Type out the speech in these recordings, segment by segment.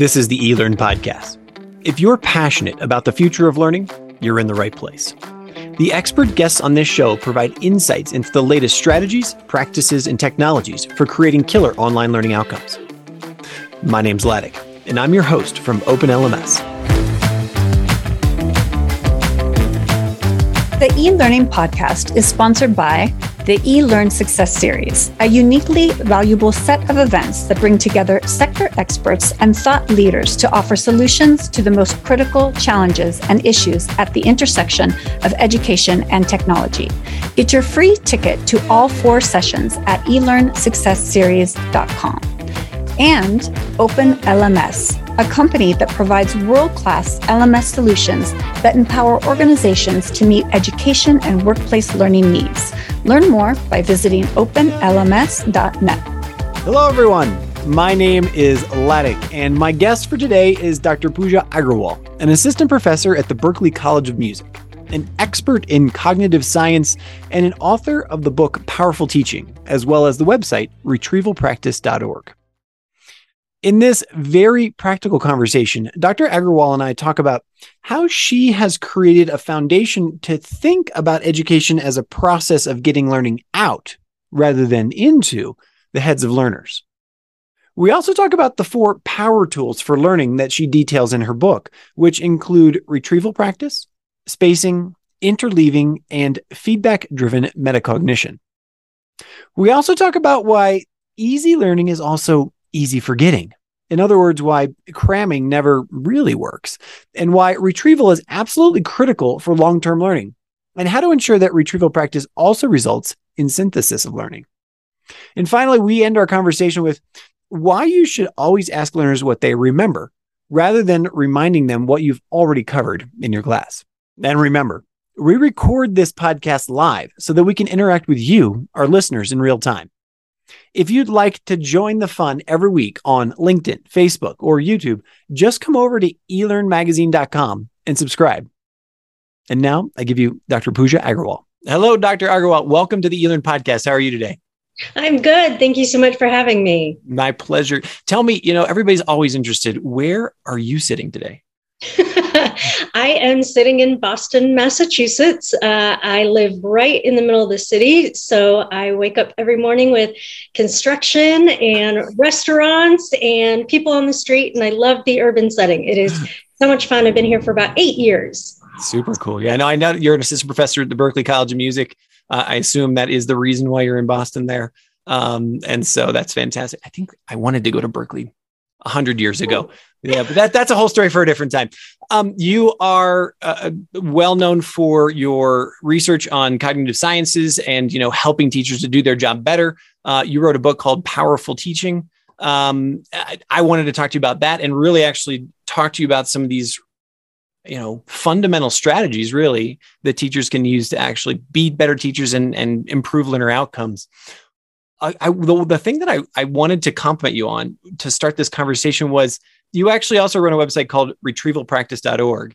This is the eLearn Podcast. If you're passionate about the future of learning, you're in the right place. The expert guests on this show provide insights into the latest strategies, practices, and technologies for creating killer online learning outcomes. My name's Ladek, and I'm your host from OpenLMS. The e-learning podcast is sponsored by the eLearn Success Series, a uniquely valuable set of events that bring together sector experts and thought leaders to offer solutions to the most critical challenges and issues at the intersection of education and technology. Get your free ticket to all four sessions at elearnsuccessseries.com. And Open LMS, a company that provides world class LMS solutions that empower organizations to meet education and workplace learning needs. Learn more by visiting openlms.net. Hello, everyone. My name is Ladek, and my guest for today is Dr. Pooja Agarwal, an assistant professor at the Berklee College of Music, an expert in cognitive science, and an author of the book Powerful Teaching, as well as the website retrievalpractice.org. In this very practical conversation, Dr. Agarwal and I talk about how she has created a foundation to think about education as a process of getting learning out rather than into the heads of learners. We also talk about the four power tools for learning that she details in her book, which include retrieval practice, spacing, interleaving, and feedback driven metacognition. We also talk about why easy learning is also easy forgetting. In other words, why cramming never really works, and why retrieval is absolutely critical for long term learning, and how to ensure that retrieval practice also results in synthesis of learning. And finally, we end our conversation with why you should always ask learners what they remember rather than reminding them what you've already covered in your class. And remember, we record this podcast live so that we can interact with you, our listeners, in real time. If you'd like to join the fun every week on LinkedIn, Facebook, or YouTube, just come over to elearnmagazine.com and subscribe. And now I give you Dr. Pooja Agarwal. Hello, Dr. Agarwal. Welcome to the eLearn podcast. How are you today? I'm good. Thank you so much for having me. My pleasure. Tell me, you know, everybody's always interested. Where are you sitting today? I am sitting in Boston, Massachusetts. Uh, I live right in the middle of the city. So I wake up every morning with construction and restaurants and people on the street. And I love the urban setting. It is so much fun. I've been here for about eight years. Super cool. Yeah. I know you're an assistant professor at the Berklee College of Music. Uh, I assume that is the reason why you're in Boston there. Um, and so that's fantastic. I think I wanted to go to Berklee a 100 years ago. Yeah, but that, that's a whole story for a different time. Um, you are uh, uh, well known for your research on cognitive sciences and you know helping teachers to do their job better. Uh, you wrote a book called Powerful Teaching. Um, I, I wanted to talk to you about that and really actually talk to you about some of these you know fundamental strategies really that teachers can use to actually be better teachers and, and improve learner outcomes I, I the, the thing that I, I wanted to compliment you on to start this conversation was you actually also run a website called retrievalpractice.org.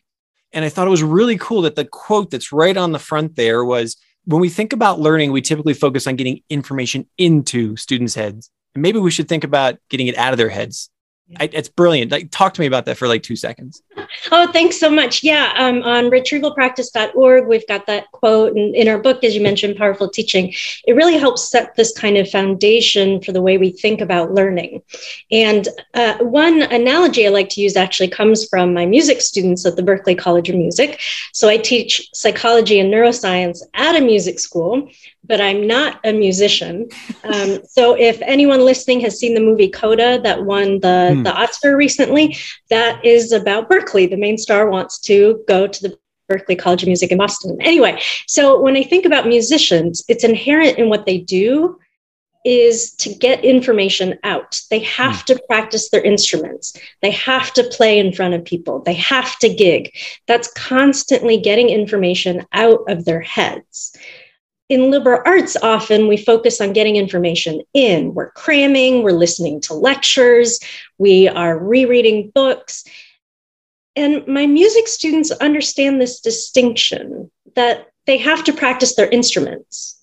And I thought it was really cool that the quote that's right on the front there was when we think about learning, we typically focus on getting information into students' heads. And maybe we should think about getting it out of their heads I, it's brilliant. Like, talk to me about that for like two seconds. Oh, thanks so much. Yeah, um, on retrievalpractice.org, we've got that quote. And in our book, as you mentioned, Powerful Teaching, it really helps set this kind of foundation for the way we think about learning. And uh, one analogy I like to use actually comes from my music students at the Berklee College of Music. So I teach psychology and neuroscience at a music school but I'm not a musician. Um, so if anyone listening has seen the movie Coda that won the, hmm. the Oscar recently, that is about Berklee. The main star wants to go to the Berklee College of Music in Boston. Anyway, so when I think about musicians, it's inherent in what they do is to get information out. They have to practice their instruments. They have to play in front of people. They have to gig. That's constantly getting information out of their heads in liberal arts, often we focus on getting information in. We're cramming, we're listening to lectures, we are rereading books. And my music students understand this distinction that they have to practice their instruments.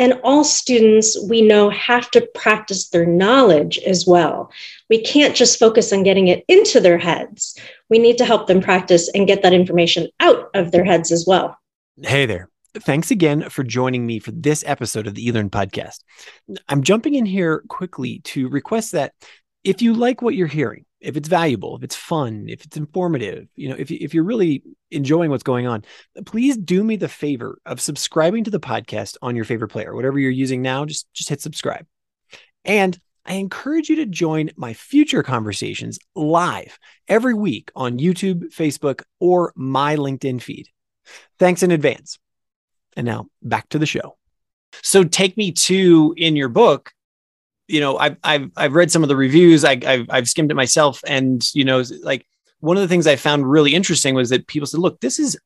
And all students we know have to practice their knowledge as well. We can't just focus on getting it into their heads. We need to help them practice and get that information out of their heads as well. Hey there. Thanks again for joining me for this episode of the eLearn podcast. I'm jumping in here quickly to request that if you like what you're hearing, if it's valuable, if it's fun, if it's informative, you know, if, if you're really enjoying what's going on, please do me the favor of subscribing to the podcast on your favorite player, whatever you're using now, just, just hit subscribe. And I encourage you to join my future conversations live every week on YouTube, Facebook, or my LinkedIn feed. Thanks in advance. And now back to the show. So take me to in your book, you know, I've I've I've read some of the reviews. I, have I've skimmed it myself, and you know, like one of the things I found really interesting was that people said, "Look, this is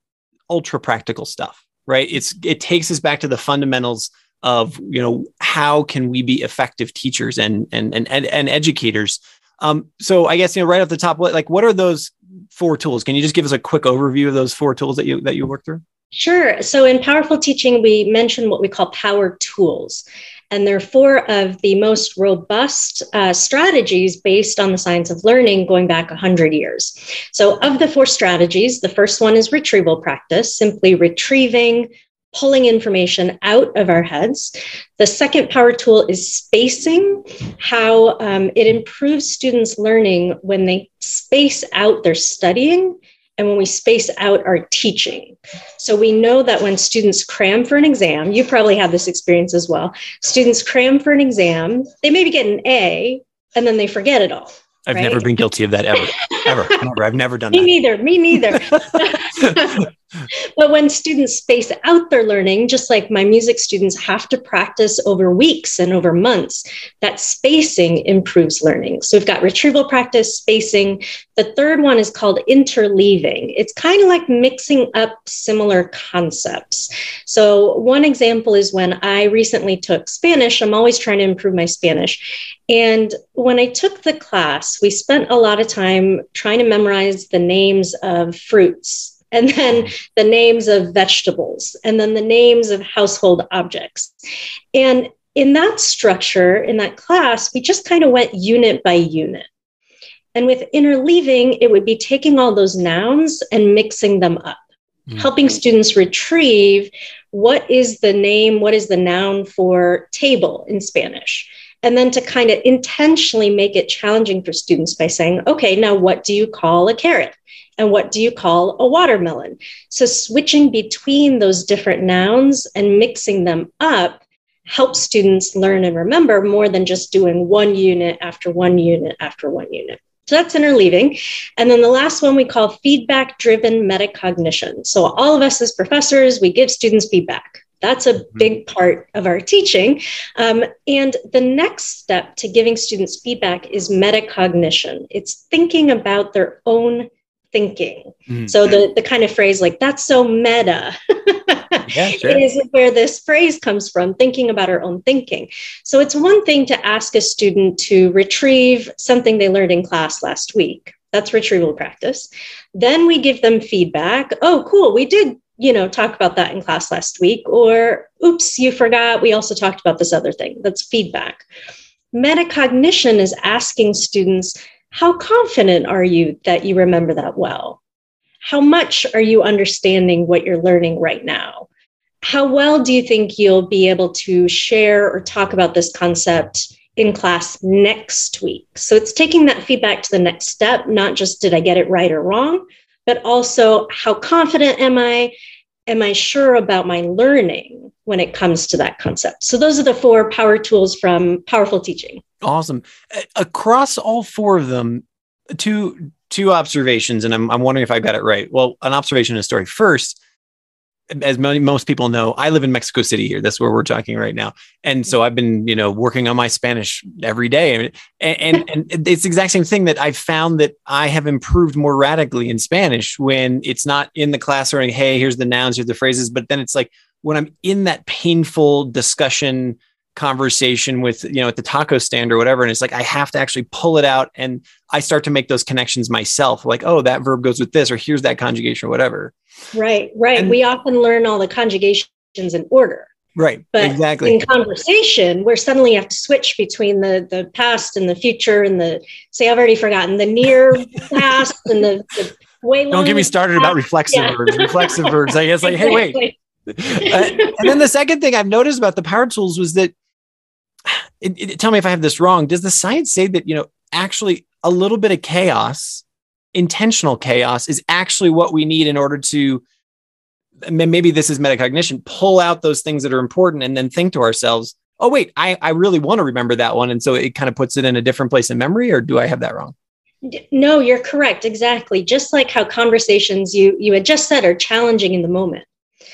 ultra practical stuff, right? It's it takes us back to the fundamentals of you know how can we be effective teachers and and and and, and educators." Um, so I guess you know, right off the top, what like what are those four tools? Can you just give us a quick overview of those four tools that you that you work through? Sure. So in powerful teaching, we mention what we call power tools. And they're four of the most robust uh, strategies based on the science of learning going back 100 years. So, of the four strategies, the first one is retrieval practice, simply retrieving, pulling information out of our heads. The second power tool is spacing, how um, it improves students' learning when they space out their studying and when we space out our teaching. So we know that when students cram for an exam, you probably have this experience as well. Students cram for an exam, they maybe get an A and then they forget it all. I've right? never been guilty of that ever, ever, never. I've never done me that. Me neither. Me neither. but when students space out their learning, just like my music students have to practice over weeks and over months, that spacing improves learning. So we've got retrieval practice, spacing. The third one is called interleaving. It's kind of like mixing up similar concepts. So one example is when I recently took Spanish. I'm always trying to improve my Spanish. And when I took the class, we spent a lot of time trying to memorize the names of fruits and then the names of vegetables, and then the names of household objects. And in that structure, in that class, we just kind of went unit by unit. And with interleaving, it would be taking all those nouns and mixing them up, mm-hmm. helping students retrieve what is the name, what is the noun for table in Spanish. And then to kind of intentionally make it challenging for students by saying, okay, now what do you call a carrot? and what do you call a watermelon? So switching between those different nouns and mixing them up helps students learn and remember more than just doing one unit after one unit after one unit. So that's interleaving. And then the last one we call feedback driven metacognition. So all of us as professors, we give students feedback. That's a mm-hmm. big part of our teaching. Um, and the next step to giving students feedback is metacognition. It's thinking about their own thinking. Mm. So the the kind of phrase like that's so meta yeah, sure. is where this phrase comes from, thinking about our own thinking. So it's one thing to ask a student to retrieve something they learned in class last week. That's retrieval practice. Then we give them feedback. Oh, cool, we did you know talk about that in class last week or oops you forgot we also talked about this other thing that's feedback metacognition is asking students how confident are you that you remember that well? How much are you understanding what you're learning right now? How well do you think you'll be able to share or talk about this concept in class next week? So it's taking that feedback to the next step, not just did I get it right or wrong, but also how confident am I? Am I sure about my learning when it comes to that concept? So those are the four power tools from powerful teaching. Awesome. Across all four of them, two two observations, and I'm I'm wondering if I got it right. Well, an observation and a story. First, as many, most people know, I live in Mexico City here. That's where we're talking right now. And so I've been, you know, working on my Spanish every day. And, and, and it's the exact same thing that I've found that I have improved more radically in Spanish when it's not in the class or, hey, here's the nouns, here's the phrases. But then it's like when I'm in that painful discussion conversation with you know at the taco stand or whatever and it's like i have to actually pull it out and i start to make those connections myself like oh that verb goes with this or here's that conjugation or whatever right right and, we often learn all the conjugations in order Right. But exactly. in conversation, where suddenly you have to switch between the the past and the future and the say I've already forgotten the near past and the, the way Don't get me started about reflexive yeah. verbs. Reflexive verbs. I guess like, exactly. hey, wait. Uh, and then the second thing I've noticed about the power tools was that it, it, tell me if I have this wrong. Does the science say that, you know, actually a little bit of chaos, intentional chaos, is actually what we need in order to maybe this is metacognition, pull out those things that are important and then think to ourselves, oh, wait, I, I really want to remember that one. And so it kind of puts it in a different place in memory, or do I have that wrong? No, you're correct. Exactly. Just like how conversations you you had just said are challenging in the moment.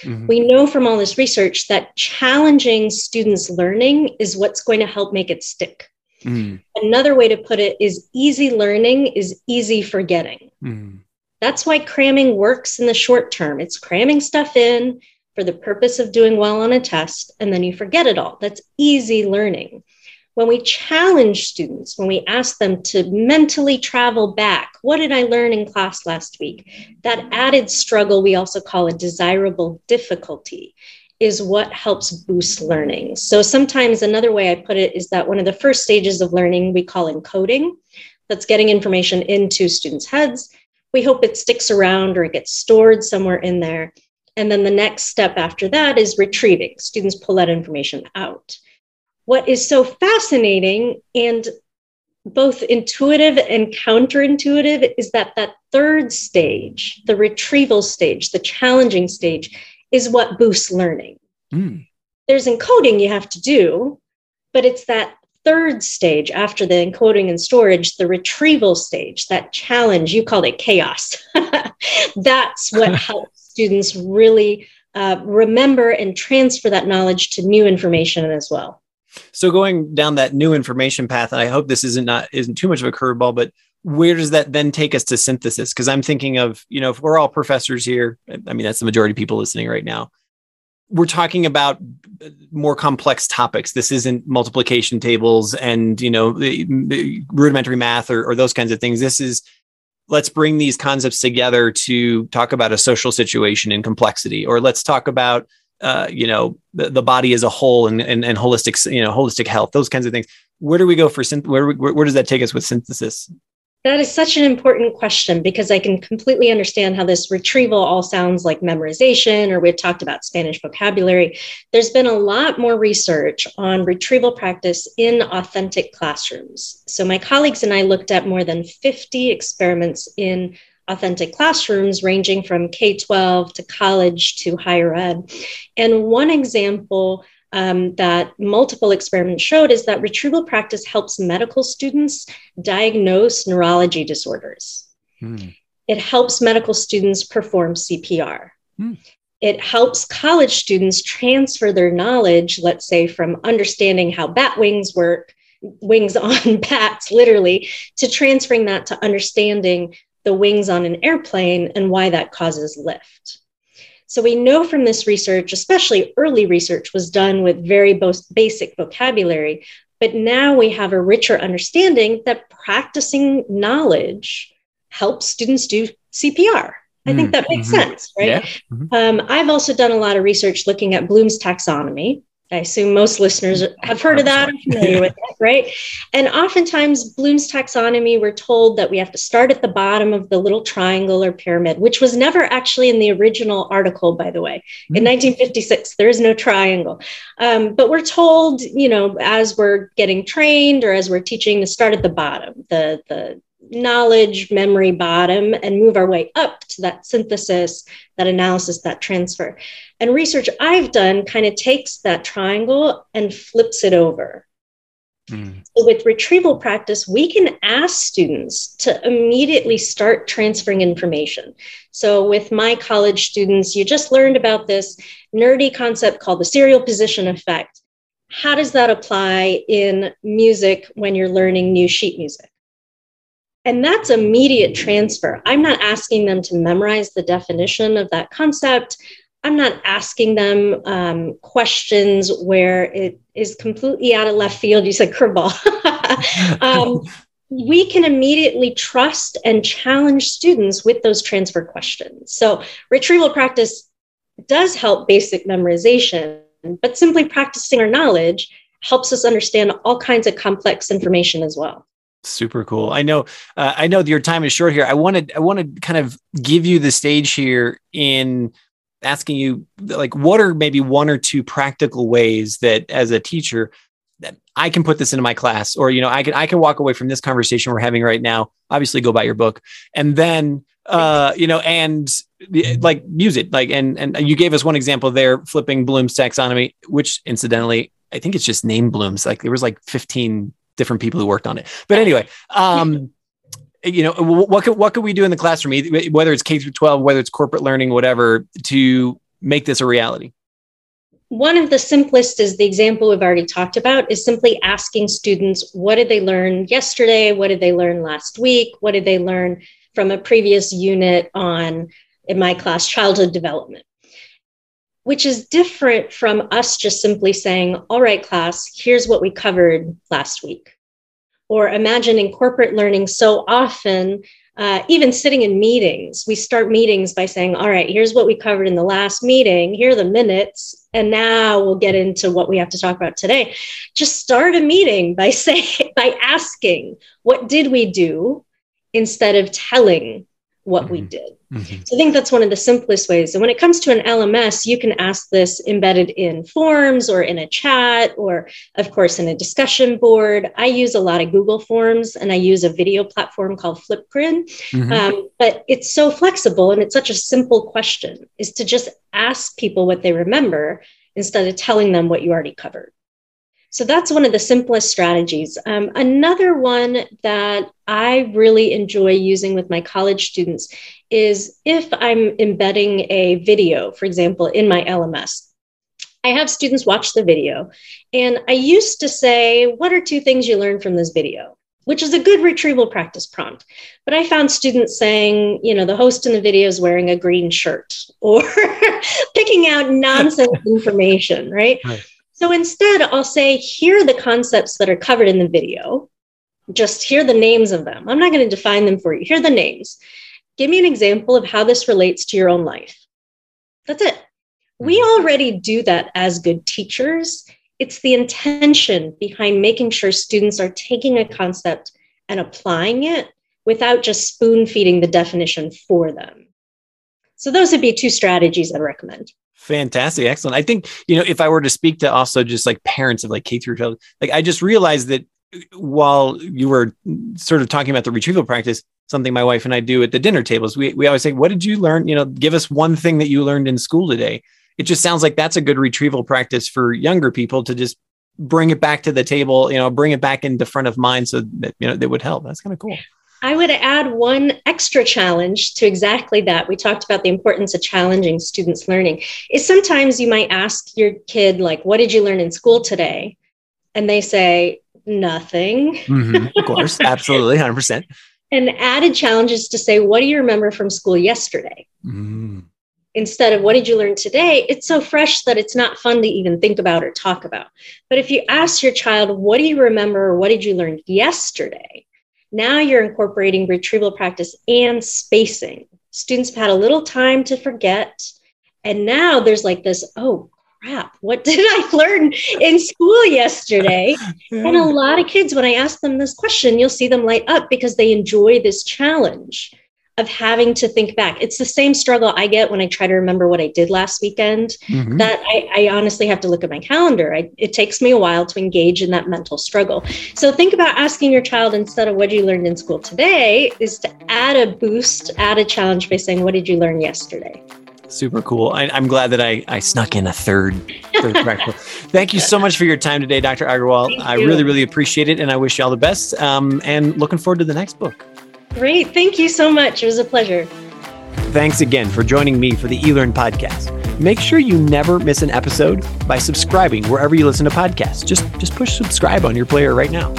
Mm-hmm. We know from all this research that challenging students' learning is what's going to help make it stick. Mm. Another way to put it is easy learning is easy forgetting. Mm. That's why cramming works in the short term. It's cramming stuff in for the purpose of doing well on a test, and then you forget it all. That's easy learning. When we challenge students, when we ask them to mentally travel back, what did I learn in class last week? That added struggle we also call a desirable difficulty is what helps boost learning. So sometimes another way I put it is that one of the first stages of learning we call encoding. That's getting information into students' heads. We hope it sticks around or it gets stored somewhere in there. And then the next step after that is retrieving. Students pull that information out. What is so fascinating and both intuitive and counterintuitive is that that third stage, the retrieval stage, the challenging stage, is what boosts learning. Mm. There's encoding you have to do, but it's that third stage after the encoding and storage, the retrieval stage, that challenge, you called it chaos. That's what helps students really uh, remember and transfer that knowledge to new information as well. So going down that new information path, and I hope this isn't not isn't too much of a curveball, but where does that then take us to synthesis? Because I'm thinking of, you know, if we're all professors here, I mean, that's the majority of people listening right now. We're talking about uh, more complex topics. This isn't multiplication tables and, you know, the, the rudimentary math or, or those kinds of things. This is let's bring these concepts together to talk about a social situation in complexity, or let's talk about uh, you know the, the body as a whole and, and, and holistic you know holistic health those kinds of things where do we go for synth- where, where, where does that take us with synthesis that is such an important question because I can completely understand how this retrieval all sounds like memorization, or we've talked about Spanish vocabulary. There's been a lot more research on retrieval practice in authentic classrooms. So, my colleagues and I looked at more than 50 experiments in authentic classrooms, ranging from K 12 to college to higher ed. And one example um, that multiple experiments showed is that retrieval practice helps medical students diagnose neurology disorders. Mm. It helps medical students perform CPR. Mm. It helps college students transfer their knowledge, let's say, from understanding how bat wings work, wings on bats, literally, to transferring that to understanding the wings on an airplane and why that causes lift. So we know from this research, especially early research was done with very basic vocabulary, but now we have a richer understanding that practicing knowledge helps students do CPR. I think mm, that makes mm-hmm. sense, right? Yeah. Mm-hmm. Um, I've also done a lot of research looking at Bloom's taxonomy, I assume most listeners have heard of that, are familiar with it, right? And oftentimes, Bloom's taxonomy, we're told that we have to start at the bottom of the little triangle or pyramid, which was never actually in the original article, by the way. In 1956, hmm. there is no triangle. Um, but we're told, you know, as we're getting trained or as we're teaching, to start at the bottom, the, the knowledge memory bottom and move our way up to that synthesis, that analysis, that transfer. And research I've done kind of takes that triangle and flips it over. Mm. So with retrieval practice, we can ask students to immediately start transferring information. So with my college students, you just learned about this nerdy concept called the serial position effect. How does that apply in music when you're learning new sheet music? And that's immediate transfer. I'm not asking them to memorize the definition of that concept. I'm not asking them um, questions where it is completely out of left field. You said curveball. um, we can immediately trust and challenge students with those transfer questions. So, retrieval practice does help basic memorization, but simply practicing our knowledge helps us understand all kinds of complex information as well. Super cool. I know. Uh, I know your time is short here. I wanted. I want to kind of give you the stage here in asking you, like, what are maybe one or two practical ways that, as a teacher, that I can put this into my class, or you know, I can I can walk away from this conversation we're having right now. Obviously, go buy your book, and then uh, you know, and like use it, like, and and you gave us one example there, flipping Bloom's taxonomy, which incidentally, I think it's just named Bloom's. Like there was like 15 different people who worked on it. But anyway, um, you know, what could, what could we do in the classroom, whether it's K through 12, whether it's corporate learning, whatever, to make this a reality? One of the simplest is the example we've already talked about is simply asking students, what did they learn yesterday? What did they learn last week? What did they learn from a previous unit on, in my class, childhood development? Which is different from us just simply saying, all right, class, here's what we covered last week. Or imagine in corporate learning, so often, uh, even sitting in meetings, we start meetings by saying, all right, here's what we covered in the last meeting, here are the minutes, and now we'll get into what we have to talk about today. Just start a meeting by saying, by asking, what did we do? Instead of telling what mm-hmm. we did. Mm-hmm. So I think that's one of the simplest ways. And when it comes to an LMS, you can ask this embedded in forms or in a chat, or of course in a discussion board. I use a lot of Google Forms and I use a video platform called Flipgrid. Mm-hmm. Um, but it's so flexible and it's such a simple question is to just ask people what they remember instead of telling them what you already covered. So that's one of the simplest strategies. Um, another one that I really enjoy using with my college students is if I'm embedding a video, for example, in my LMS. I have students watch the video, and I used to say, What are two things you learned from this video? Which is a good retrieval practice prompt. But I found students saying, you know, the host in the video is wearing a green shirt or picking out nonsense information, right? right? So instead, I'll say, here are the concepts that are covered in the video. Just hear the names of them. I'm not going to define them for you. Hear the names. Give me an example of how this relates to your own life. That's it. We mm-hmm. already do that as good teachers. It's the intention behind making sure students are taking a concept and applying it without just spoon feeding the definition for them. So, those would be two strategies I'd recommend. Fantastic. Excellent. I think, you know, if I were to speak to also just like parents of like K through 12, like I just realized that while you were sort of talking about the retrieval practice, something my wife and I do at the dinner tables, we, we always say, what did you learn? You know, give us one thing that you learned in school today. It just sounds like that's a good retrieval practice for younger people to just bring it back to the table, you know, bring it back into front of mind so that, you know, that would help. That's kind of cool. I would add one extra challenge to exactly that. We talked about the importance of challenging students' learning. Is sometimes you might ask your kid, like, what did you learn in school today? And they say, nothing. Mm-hmm, of course, absolutely, 100%. And added challenges to say, what do you remember from school yesterday? Mm. Instead of what did you learn today? It's so fresh that it's not fun to even think about or talk about. But if you ask your child, what do you remember or what did you learn yesterday? Now you're incorporating retrieval practice and spacing. Students have had a little time to forget. And now there's like this, oh crap, what did I learn in school yesterday? And a lot of kids, when I ask them this question, you'll see them light up because they enjoy this challenge of having to think back. It's the same struggle I get when I try to remember what I did last weekend. Mm-hmm. That I, I, honestly have to look at my calendar. I, it takes me a while to engage in that mental struggle. So think about asking your child instead of what did you learned in school today, is to add a boost, add a challenge by saying, What did you learn yesterday? Super cool. I, am glad that I, I snuck in a third, third. Thank you so much for your time today, Dr. Agarwal. I really, really appreciate it. And I wish you all the best. Um, and looking forward to the next book. Great. Thank you so much. It was a pleasure. Thanks again for joining me for the eLearn podcast. Make sure you never miss an episode by subscribing wherever you listen to podcasts. Just, just push subscribe on your player right now.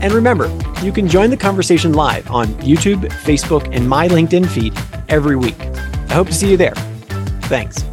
And remember, you can join the conversation live on YouTube, Facebook, and my LinkedIn feed every week. I hope to see you there. Thanks.